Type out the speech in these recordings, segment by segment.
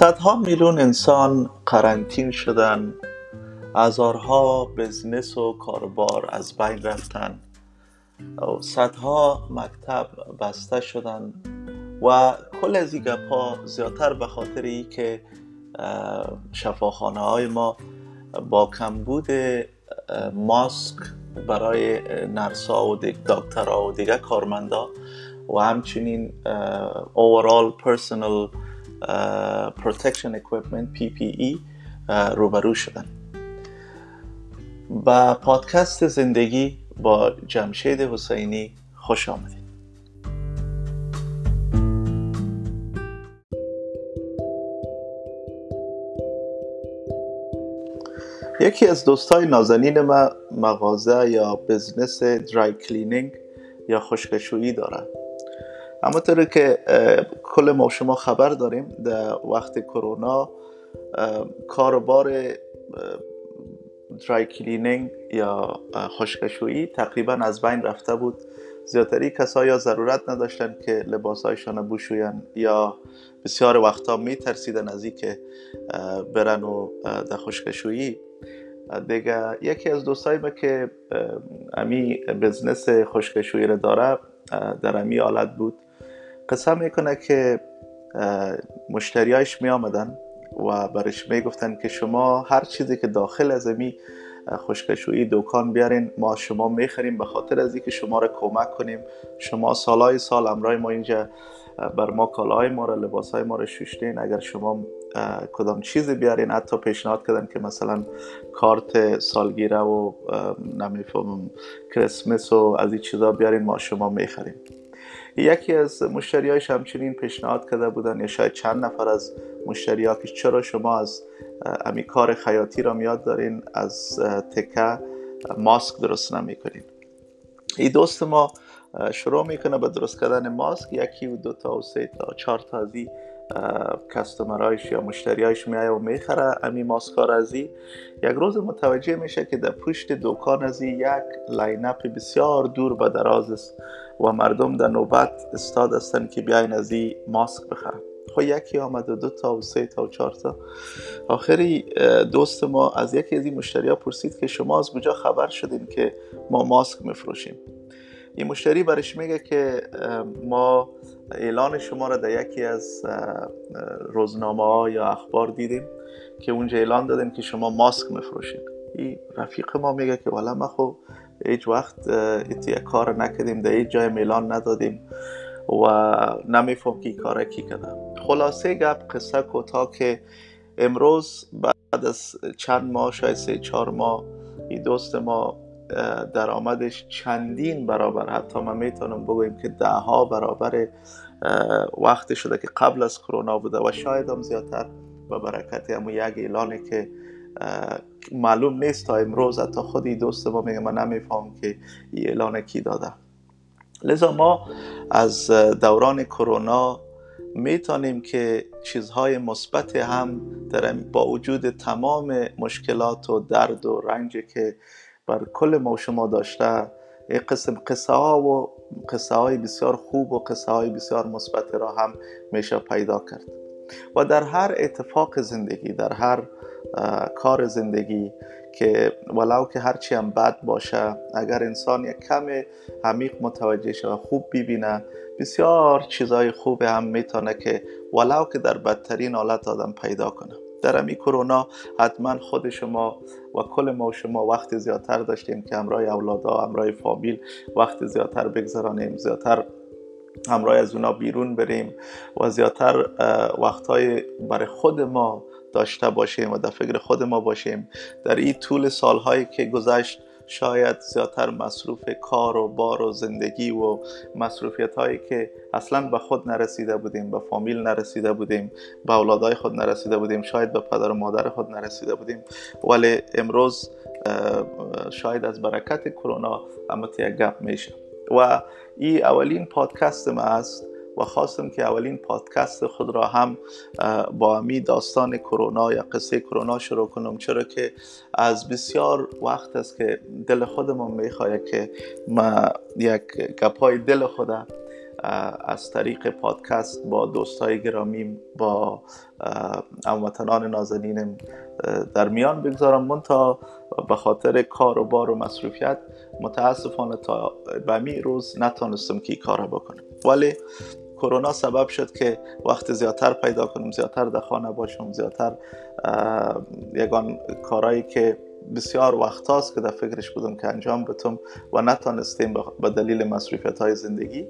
صدها میلیون انسان قرنطین شدن. هزارها بزنس و کاربار از بین رفتن. صدها مکتب بسته شدن. و کل از این زیادتر به خاطر ای که شفاخانه های ما با کمبود ماسک برای نرسا و دکترها و دیگه کارمندا و همچنین overall personal protection equipment PPE روبرو شدن. با پادکست زندگی با جمشید حسینی خوش آمدید. یکی از دوستای نازنین ما مغازه یا business dry cleaning یا خشکشویی داره اما که کل ما شما خبر داریم در وقت کرونا کاربار dry cleaning یا خشکشویی تقریبا از بین رفته بود. زیادتری کسایی یا ضرورت نداشتن که لباسهایشان بوشوین یا بسیار وقتا می ترسیدن از که برن و در خشکشویی. دیگه یکی از دوستای ما که امی بزنس خشکشویی رو داره در امی حالت بود. قسم می‌کنه که مشتریایش می آمدن و برش می گفتن که شما هر چیزی که داخل از امی خشکشویی دکان بیارین ما شما می‌خریم به خاطر از اینکه شما را کمک کنیم. شما سالهای سال امرای ما اینجا بر ما کالاهای ما را لباس های ما را شوشتین. اگر شما کدام چیزی بیارین حتی پیشنهاد کردن که مثلا کارت سالگیره و نمی‌فهمم کریسمس و از این چیزا بیارین ما شما می‌خریم. یکی از مشتریایش همچنین پیشنهاد کرده بودن یا شاید چند نفر از مشتری ها که چرا شما از امی کار خیاطی را میاد دارین از تکه ماسک درست نمی کنین این دوست ما شروع می‌کنه به درست کردن ماسک. یکی و دو تا و سه تا چهار تا از customer ایش یا مشتریایش میایه و می‌خره. امی ماسکار ازی یک روز متوجه میشه که در پشت دکان ازی یک line up بسیار دور و دراز است و مردم در نوبت استاد هستن که بیاین از این ماسک بخرن. خب یکی آمد و دو تا و سه تا و چهار تا. آخری دوست ما از یکی از این مشتری ها پرسید که شما از کجا خبر شدین که ما ماسک میفروشیم؟ این مشتری برش میگه که ما اعلان شما را در یکی از روزنامه ها یا اخبار دیدیم که اونجا اعلان دادیم که شما ماسک میفروشید. این رفیق ما میگه که والا ما خب هیچ وقت ایتی کار نکردیم در هیچ جای میلان ندادیم و نمیفهم که کار کی کرده خلاصه گپ قصه کوتاه که امروز بعد از چند ماه شاید سه چهار ماه این دوست ما درآمدش چندین برابر. حتی ما می‌تونم بگویم که ده ها برابر وقتی شده که قبل از کرونا بوده و شاید هم زیادتر. به برکت همون یک اعلانه که معلوم نیست تا امروز حتی خودی دوست ما میگه من نمیفهم که این اعلان کی داده. لذا ما از دوران کرونا می‌تونیم که چیزهای مثبت هم در با وجود تمام مشکلات و درد و رنج که بر کل ما شما داشته. قسم قصه ها و قصه های بسیار خوب و قصه های بسیار مثبت را هم میشه پیدا کرد. و در هر اتفاق زندگی در هر کار زندگی که ولو که هرچی هم بد باشه اگر انسان یک کم عمیق متوجه و خوب ببینه بسیار چیزهای خوب هم می‌تونه که ولو که در بدترین حالت آدم پیدا کنه. در امی کرونا حتما خود شما و کل ما و شما وقت زیادتر داشتیم که همراه اولادا همراه فامیل وقت زیادتر بگذرانیم زیادتر همراه از اونا بیرون بریم و زیادتر وقتهای برای خود ما داشته باشیم و در فکر خود ما باشیم. در این طول سالهایی که گذشت شاید زیادتر مصروف کار و بار و زندگی و مصروفیت هایی که اصلا به خود نرسیده بودیم به فامیل نرسیده بودیم به اولادهای خود نرسیده بودیم شاید به پدر و مادر خود نرسیده بودیم. ولی امروز شاید از برکت کرونا اما یک گپ میشه. و این اولین پادکست ما است. و خواستم که اولین پادکست خود را هم با امی داستان کرونا یا قصه کرونا شروع کنم. چرا که از بسیار وقت است که دل خودمون می‌خواد که ما یک گپای دل خود از طریق پادکست با دوستای گرامیم با هموطنان نازنینم در میان بگذارم. من تا به خاطر کار و بار و مصروفیت متاسفانه تا به می روز نتانستم که کار بکنم. ولی کرونا سبب شد که وقت زیادتر پیدا کنم زیادتر در خانه باشم زیادتر یگان کارهایی که بسیار وقت هاست که در فکرش بودم که انجام بتم و نتانستیم به دلیل مصروفیت های زندگی.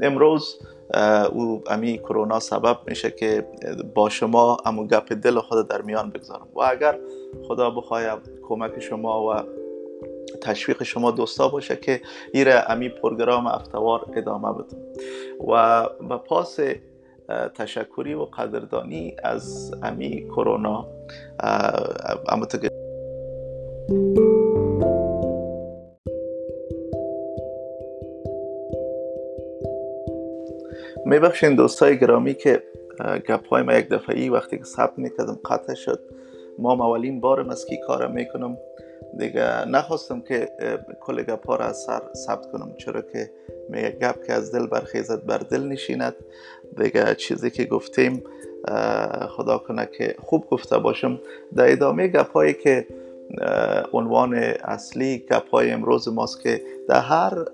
امروز او امی کرونا سبب میشه که با شما امو گپ دل خود در میان بگذارم. و اگر خدا بخواید کمک شما و تشویق شما دوستا باشه که ایره امی پروگرام افتوار ادامه بدم و به پاس تشکری و قدردانی از امی کرونا. اما میبخشین دوستای گرامی که گپ های ما یک دفعی وقتی که ثبت می‌کردم قطع شد ما اولین بارم از کی کارم می‌کنم. دیگه نخواستم که کل گپ ها را از سر ثبت کنم چرا که میگه گپ که از دل برخیزد بر دل نشیند. دیگه چیزی که گفتیم خدا کنه که خوب گفته باشم. در ادامه گپ هایی که عنوان اصلی گپ های امروز ماست که در هر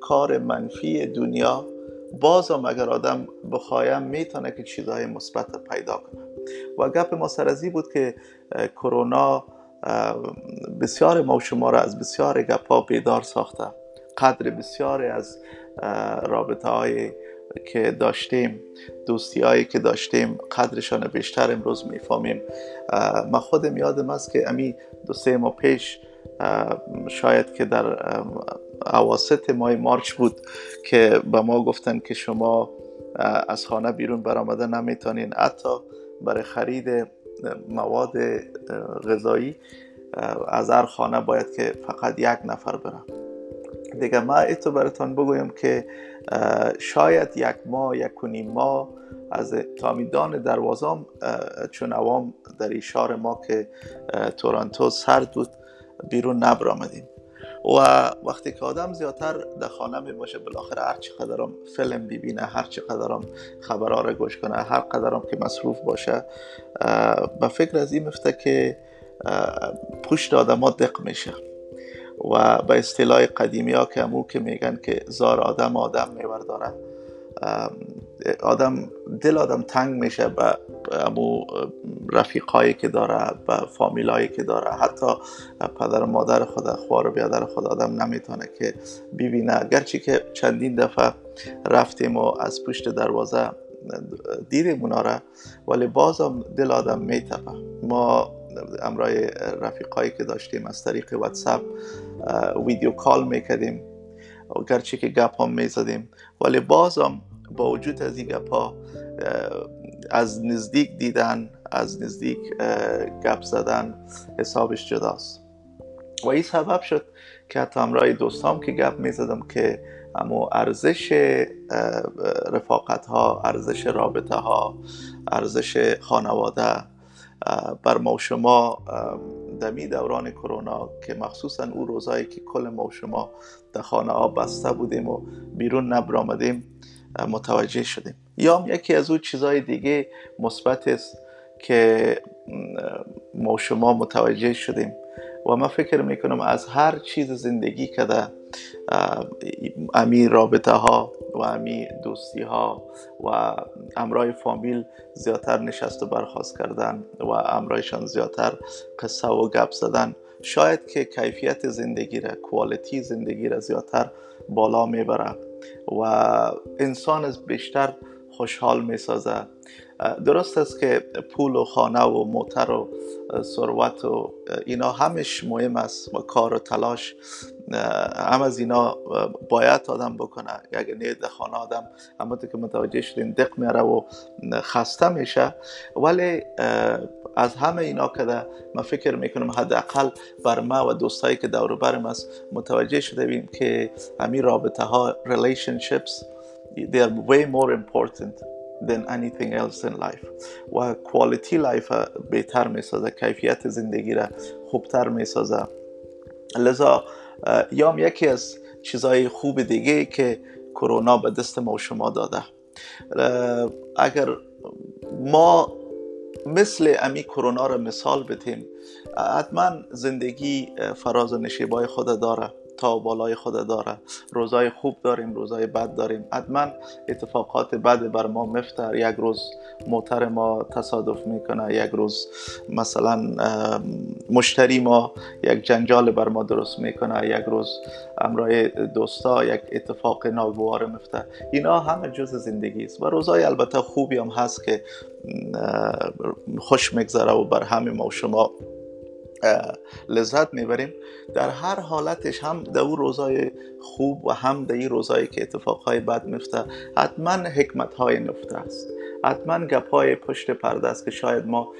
کار منفی دنیا بازم اگر آدم بخوایم می‌تونه که چیزهای مثبت پیدا کنه. و گپ ما سرزی بود که کرونا بسیار ما شما را از بسیار گپ ها بیدار ساخته. قدر بسیاری از رابطه های که داشتیم دوستی هایی که داشتیم قدرشان بیشتر امروز می‌فهمیم. من خودم یادم است که امی دو سه ماه پیش شاید که در اواسط ماه مارچ بود که به ما گفتن که شما از خانه بیرون برآمده نمی‌تونین. حتی برای خرید مواد غذایی از هر خانه باید که فقط یک نفر برم دیگه ما ایتو براتان بگویم که شاید یک ماه یک کنیم ماه از تامیدان دروازام چون عوام در اشار ما که تورانتو سرد بود بیرون نبرامدیم. و وقتی که آدم زیادتر در خانه می باشه بالاخره هر چقدرم فیلم ببینه هر چقدرم خبرها را گوش کنه هر قدرم که مصروف باشه به فکر از این مفته که پشت آدم ها دق میشه و به اصطلاح قدیمی ها که امو که میگن که زار آدم آدم میورداره آدم دل آدم تنگ میشه به امو رفیقایی که داره به فامیلایی که داره. حتی پدر و مادر خود خوار و بیادر خود آدم نمی‌تونه که ببینه. گرچه که چندین دفعه رفتیم و از پشت دروازه دیدیم اونا ولی بازم دل آدم میتپه. ما امرای رفیقایی که داشتیم از طریق واتساپ ویدیو کال می‌کردیم. گرچه که گپ هم می‌زدیم. ولی بازم با وجود از این گپ ها از نزدیک دیدن از نزدیک گپ زدن حسابش جداست. و این سبب شد که حتی همراه دوستام که گپ می‌زدم که اما ارزش رفاقت ها ارزش رابطه ها ارزش خانواده بر ما شما دمی دوران کرونا که مخصوصا او روزایی که کل ما شما در خانه ها بسته بودیم و بیرون نبرامدیم متوجه شدیم. یا یکی از او چیزهای دیگه مثبت است که ما شما متوجه شدیم. و من فکر می‌کنم از هر چیز زندگی که در امی رابطه ها و امی دوستی ها و امرای فامیل زیادتر نشست و برخواست کردن و امرایشان زیادتر قصه و گپ زدن. شاید که کیفیت زندگی را کوالیتی زندگی را زیادتر بالا می‌بره و انسان از بیشتر خوشحال می‌سازه درست است که پول و خانه و موتر و ثروت و اینا همش مهم است و کار و تلاش. هم از اینا باید آدم بکنه. اگر نه خانه آدم اما که متوجه شدیم دق میاره و خسته میشه. ولی از همه اینا که من فکر می‌کنم حداقل بر ما و دوستایی که دور برم است متوجه شده بیم که همین رابطه ها relationships they are way more important. Than anything else in life. و quality life بهتر می‌سازه کیفیت زندگی را خوبتر می‌سازه. لذا یا یکی از چیزهای خوب دیگه که کرونا به دست ما و شما داده. اگر ما مثل امی کرونا را مثال بتیم حتما زندگی فراز و نشیبای خود داره. تا بالای خود داره. روزای خوب داریم روزای بد داریم. حتما اتفاقات بد بر ما مفتر یک روز موتر ما تصادف می‌کنه یک روز مثلا مشتری ما یک جنجال بر ما درست می‌کنه یک روز امرای دوستا یک اتفاق ناگوار مفته اینا همه جز زندگی است. و روزای البته خوبی هم هست که خوش میگذره و بر همه ما و شما لذت می‌بریم. در هر حالتش هم در او روزای خوب و هم در این روزایی که اتفاقهای بد میفته حتما حکمت های نفته است. حتما گپ های پشت پرده است که شاید ما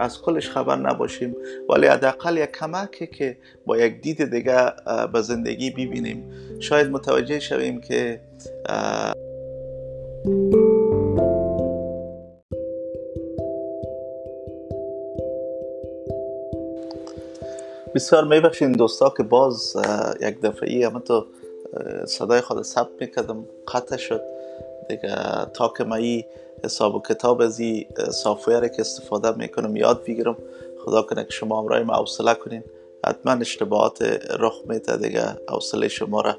از کلش خبر نباشیم. ولی حداقل یک کمکی که با یک دید دیگه به زندگی ببینیم. شاید متوجه شویم که بسیار میبخشین دوستا که باز یک دفعه اما تو صدای خود ثبت می‌کردم. قطع شد. دیگه تا که ای حساب و کتاب از این که استفاده می‌کنم یاد بگیرم خدا کنه که شما امرای ما حوصله کنین. حتما اشتباهات رخ میده دیگه. حوصله شما را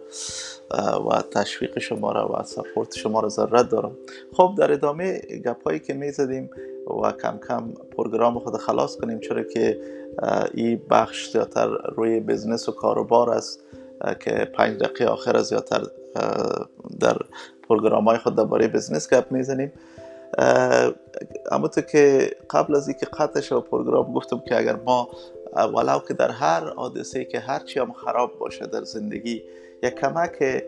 و تشویق شما را و سپورت شما را ضرورت دارم. خب در ادامه گپایی که می‌زدیم و کم کم program خود خلاص کنیم چرا که این بخش زیادتر روی business و کاروبار است که پنج دقیقه آخر زیادتر در program های خود درباره business گپ می‌زنیم. اما طوری که قبل از اینکه قطع شد program گفتم که اگر ما ولو که در هر حادثه که هرچی هم خراب باشه در زندگی یک کمک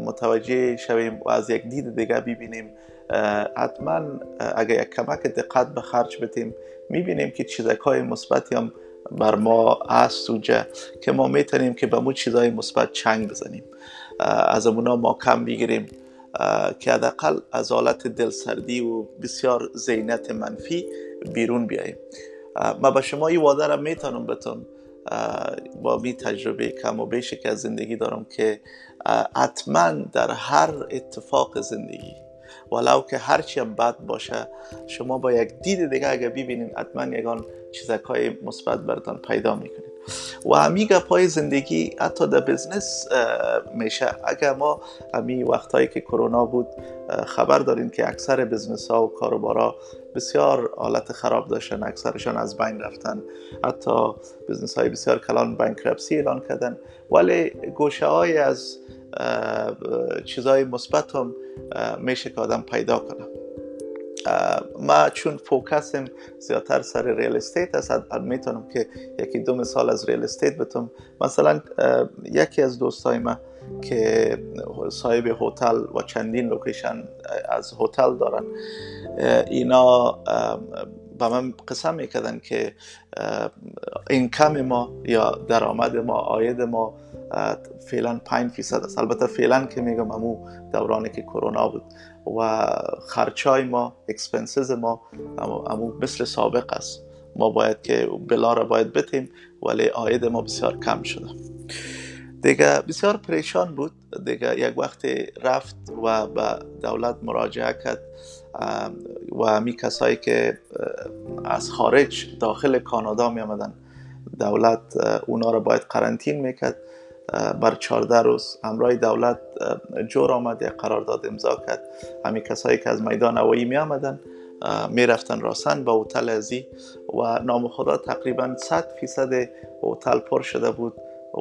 متوجه شویم و از یک دید دیگه ببینیم. حتما اگر یک کمک دقت به خرج بتیم می‌بینیم که چیزهای مثبتی هم بر ما هست اوجه که ما می‌تونیم که به مو چیزهای مثبت چنگ بزنیم. از امونا ما کم بگیریم که حداقل از حالت دلسردی و بسیار زینت منفی بیرون بیاییم. ما به شما این واده را می‌تونم بتون با می تجربه کم و بیش که از زندگی دارم که حتما در هر اتفاق زندگی ولو که هرچی هم بد باشه شما با یک دید دیگه اگه ببینین حتما یگان چیزکای مثبت برتان پیدا می‌کنید و همی پای زندگی حتی در بزنس میشه. اگر ما همی وقتهایی که کرونا بود خبر دارین که اکثر بزنس ها و کاروبارا بسیار حالت خراب داشتن اکثرشان از بین رفتن. حتی business های بسیار کلان bankruptcy اعلان کردن. ولی گوشه های از چیزهای مثبت هم میشه که آدم پیدا کنه. ما چون focus م زیادتر سر real estate است می‌تونم که یکی دو مثال از real estate بتم مثلا یکی از دوستای ما که صاحب هتل و چندین location از هتل دارن اینا به من قسم می‌کردن که income ما یا درآمد ما عاید ما فعلا 5 فیصد است. البته فعلا که میگم امو دورانی که کرونا بود. و خرچای ما expenses ما امو مثل سابق است. ما باید که bill ها را باید بتیم ولی عاید ما بسیار کم شده. دیگه بسیار پریشان بود. دیگه یک وقت رفت و به دولت مراجعه کرد. و همی کسایی که از خارج داخل کانادا می آمدن دولت اونا را باید قرنطین می‌کرد. بر 14 روز همراه دولت جور آمد یک قرارداد امضا کرد. همین کسایی که از میدان هوایی می آمدن می رفتن راسن به هتل ازی و نام خدا تقریبا 100 فیصد هتل پر شده بود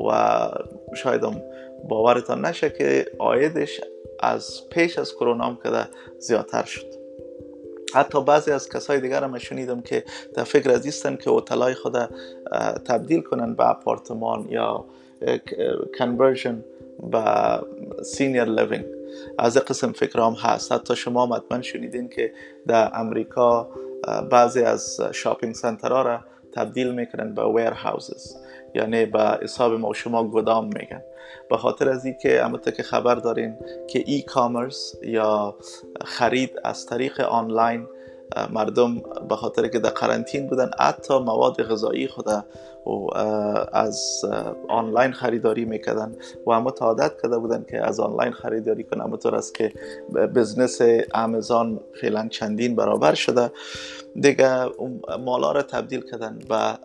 و شاید هم باورتان نشه که آیدش از پیش از کرونا هم کده زیادتر شد. حتی بعضی از کسای دیگر هم شنیدم که در فکر از که هتلای خود تبدیل کنن به اپارتمان یا conversion به senior living ازی قسم فکرام هست. حتی شما حتما شنیدین که در امریکا بعضی از shopping center ها را تبدیل می‌کنن به warehouses یعنی به حساب ما شما گدام میگن. به خاطر از اینکه امتا که خبر دارین که ای کامرس یا خرید از طریق آنلاین مردم به خاطر که در قرنطین بودن حتی مواد غذایی خود و از آنلاین خریداری می‌کردن و اما عادت کرده بودن که از آنلاین خریداری کنن همونطور است که بزنس آمازون فعلا چندین برابر شده. دیگه مالا را تبدیل کردن به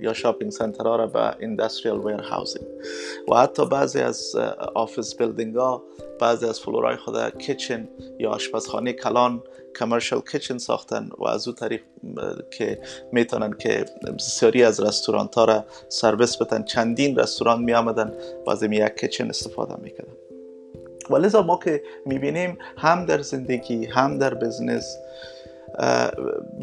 یا shopping ها را به industrial ware و حتی بعضی از office building ها بعضی از floor ای خود kitchen یا آشپزخانه کلان commercial kitchen ساختن و از او طریق که می‌تونن که بسیاری از رستورانت ها را سرویس بتن چندین رستوران می آمدن و از یک kitchen استفاده می‌کردن و لذا ما که می‌بینیم هم در زندگی هم در business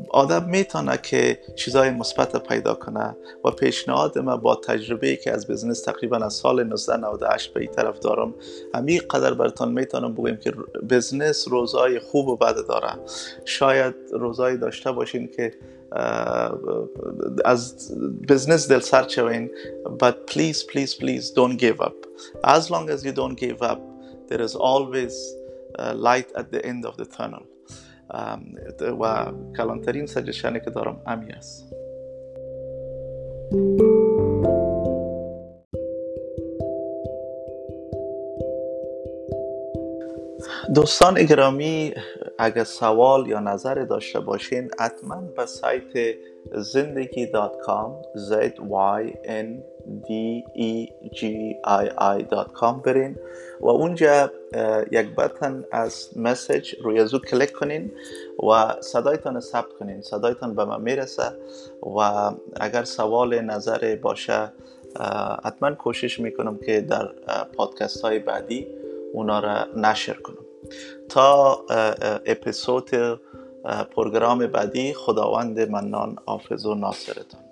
آدم می‌تونه که چیزای مثبت پیدا کنه و پیشنهاد ما با تجربه که از بزنس تقریبا از سال 1998 به این طرف دارم همین قدر براتون می‌تونم بگویم که بزنس روزای خوب و بد داره. شاید روزایی داشته باشین که از بزنس دل سر چوین but please please please don't give up. As long as you don't give up there is always light at the end of the tunnel. و کلانترین سجشنی که دارم امی است. دوستان اگرامی اگر سوال یا نظر داشته باشین حتما به سایت زندگی دات کام z y n d e g i i دات کام برین و اونجا یک بطن از مسیج روی زو کلیک کنین و صدایتان ثبت کنین. صدایتان به من می‌رسه و اگر سوال نظر باشه حتما کوشش می‌کنم که در پادکست های بعدی اونا را نشر کنم. تا اپیزود پروگرام بعدی خداوند منان حافظ و ناصرتان.